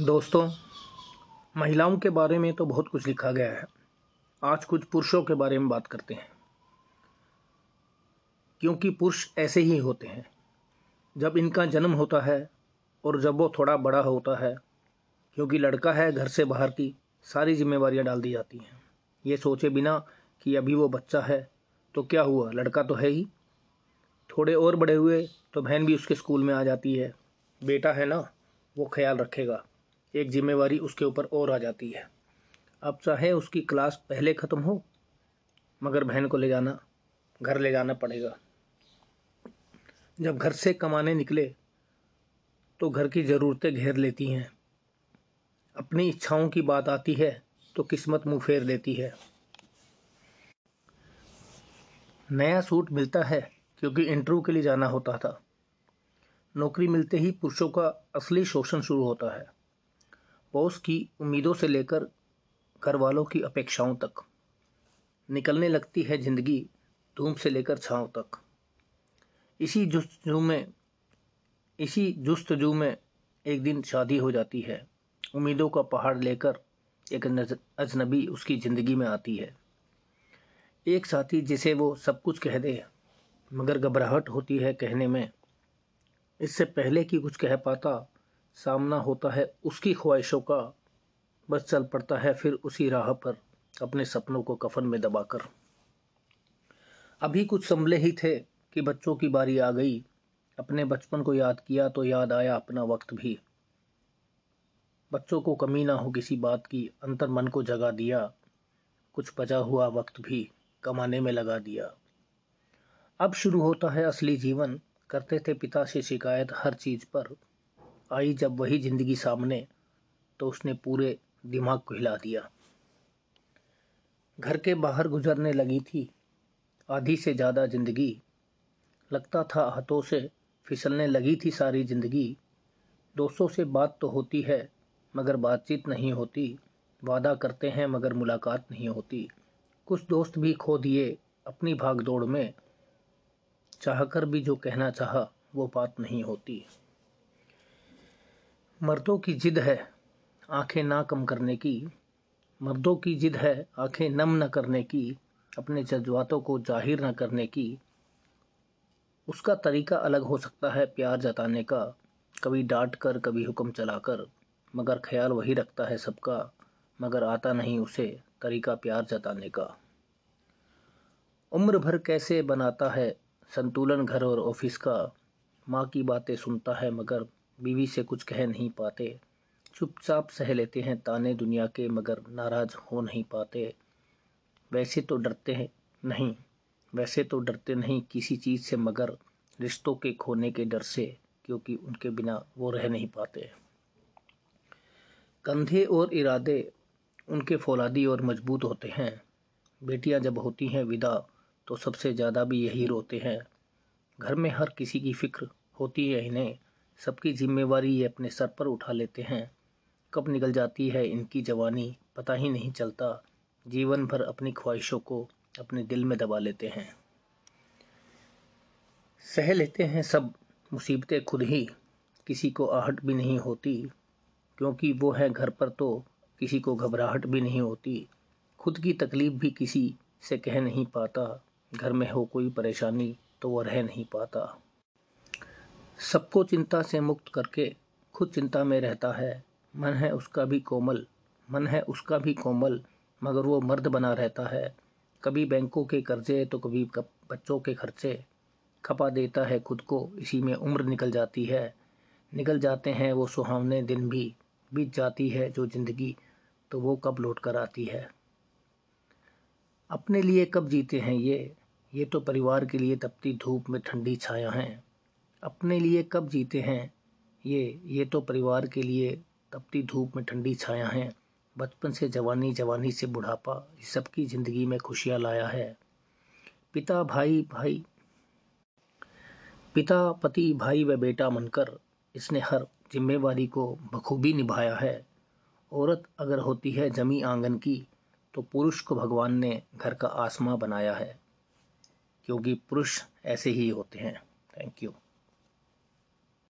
दोस्तों, महिलाओं के बारे में तो बहुत कुछ लिखा गया है। आज कुछ पुरुषों के बारे में बात करते हैं। क्योंकि पुरुष ऐसे ही होते हैं। जब इनका जन्म होता है और जब वो थोड़ा बड़ा होता है, क्योंकि लड़का है घर से बाहर की, सारी जिम्मेवारियाँ डाल दी जाती हैं। ये सोचे बिना कि अभी वो बच्चा है तो क्या हुआ? लड़का तो है ही। थोड़े और बड़े हुए तो बहन भी उसके स्कूल में आ जाती है। बेटा है ना, वो ख्याल रखेगा। एक जिम्मेवारी उसके ऊपर और आ जाती है। अब चाहे उसकी क्लास पहले ख़त्म हो, मगर बहन को ले जाना, घर ले जाना पड़ेगा। जब घर से कमाने निकले तो घर की ज़रूरतें घेर लेती हैं। अपनी इच्छाओं की बात आती है तो किस्मत मुँह फेर लेती है। नया सूट मिलता है, क्योंकि इंटरव्यू के लिए जाना होता था। नौकरी मिलते ही पुरुषों का असली शोषण शुरू होता है। बॉस की उम्मीदों से लेकर घर वालों की अपेक्षाओं तक। निकलने लगती है ज़िंदगी धूम से लेकर छाँव तक। इसी जुस्तजू में, इसी जुस्तजू में एक दिन शादी हो जाती है। उम्मीदों का पहाड़ लेकर एक अजनबी उसकी ज़िंदगी में आती है। एक साथी जिसे वो सब कुछ कह दे, मगर घबराहट होती है कहने में। इससे पहले कि कुछ कह पाता सामना होता है उसकी ख्वाहिशों का, बस चल पड़ता है फिर उसी राह पर अपने सपनों को कफन में दबाकर। अभी कुछ संभले ही थे कि बच्चों की बारी आ गई। अपने बचपन को याद किया तो याद आया अपना वक्त भी। बच्चों को कमी ना हो किसी बात की, अंतर मन को जगा दिया। कुछ बचा हुआ वक्त भी कमाने में लगा दिया। अब शुरू होता है असली जीवन। करते थे पिता से शिकायत हर चीज़ पर। आई जब वही ज़िंदगी सामने तो उसने पूरे दिमाग को हिला दिया। घर के बाहर गुजरने लगी थी। आधी से ज़्यादा ज़िंदगी। लगता था हाथों से फिसलने लगी थी सारी ज़िंदगी। दोस्तों से बात तो होती है, मगर बातचीत नहीं होती। वादा करते हैं, मगर मुलाकात नहीं होती। कुछ दोस्त भी खो दिए अपनी भाग दौड़ में। चाहकर भी जो कहना चाहा, वो बात नहीं होती। मर्दों की जिद है आँखें ना कम करने की। मर्दों की जिद है आँखें नम न करने की, अपने जज्बातों को ज़ाहिर न करने की। उसका तरीका अलग हो सकता है प्यार जताने का, कभी डांट कर, कभी हुक्म चलाकर। मगर ख्याल वही रखता है सबका, मगर आता नहीं उसे तरीका प्यार जताने का। उम्र भर कैसे बनाता है संतुलन घर और ऑफ़िस का। माँ की बातें सुनता है मगर बीवी से कुछ कह नहीं पाते। चुपचाप सह लेते हैं ताने दुनिया के, मगर नाराज़ हो नहीं पाते। वैसे तो डरते हैं, नहीं। वैसे तो डरते नहीं किसी चीज़ से, मगर रिश्तों के खोने के डर से, क्योंकि उनके बिना वो रह नहीं पाते। कंधे और इरादे उनके फौलादी और मज़बूत होते हैं। बेटियाँ जब होती हैं विदा तो सबसे ज़्यादा भी यही रोते हैं। घर में हर किसी की फ़िक्र होती है इन्हें। सबकी जिम्मेवारी ये अपने सर पर उठा लेते हैं। कब निकल जाती है इनकी जवानी, पता ही नहीं चलता। जीवन भर अपनी ख्वाहिशों को अपने दिल में दबा लेते हैं। सह लेते हैं सब, मुसीबतें खुद ही। किसी को आहट भी नहीं होती, क्योंकि वो है घर पर तो किसी को घबराहट भी नहीं होती। खुद की तकलीफ़ भी किसी से कह नहीं पाता। घर में हो कोई परेशानी तो वह रह नहीं पाता। सबको चिंता से मुक्त करके खुद चिंता में रहता है। मन है उसका भी कोमल, मन है उसका भी कोमल, मगर वो मर्द बना रहता है। कभी बैंकों के कर्जे तो कभी बच्चों के खर्चे। खपा देता है खुद को, इसी में उम्र निकल जाती है। निकल जाते हैं वो सुहावने दिन भी, बीत जाती है जो ज़िंदगी तो वो कब लौट कर आती है। अपने लिए कब जीते हैं ये? ये तो परिवार के लिए तपती धूप में ठंडी छाया हैं। अपने लिए कब जीते हैं? ये ये तो परिवार के लिए तपती धूप में ठंडी छाया है। बचपन से जवानी जवानी से बुढ़ापा सबकी ज़िंदगी में खुशियाँ लाया है। पिता, भाई भाई। पिता, पति, भाई व बेटा मनकर इसने हर जिम्मेवारी को बखूबी निभाया है। औरत अगर होती है जमी आँगन की तो पुरुष को भगवान ने घर का आसमां बनाया है, क्योंकि पुरुष ऐसे ही होते हैं। Thank you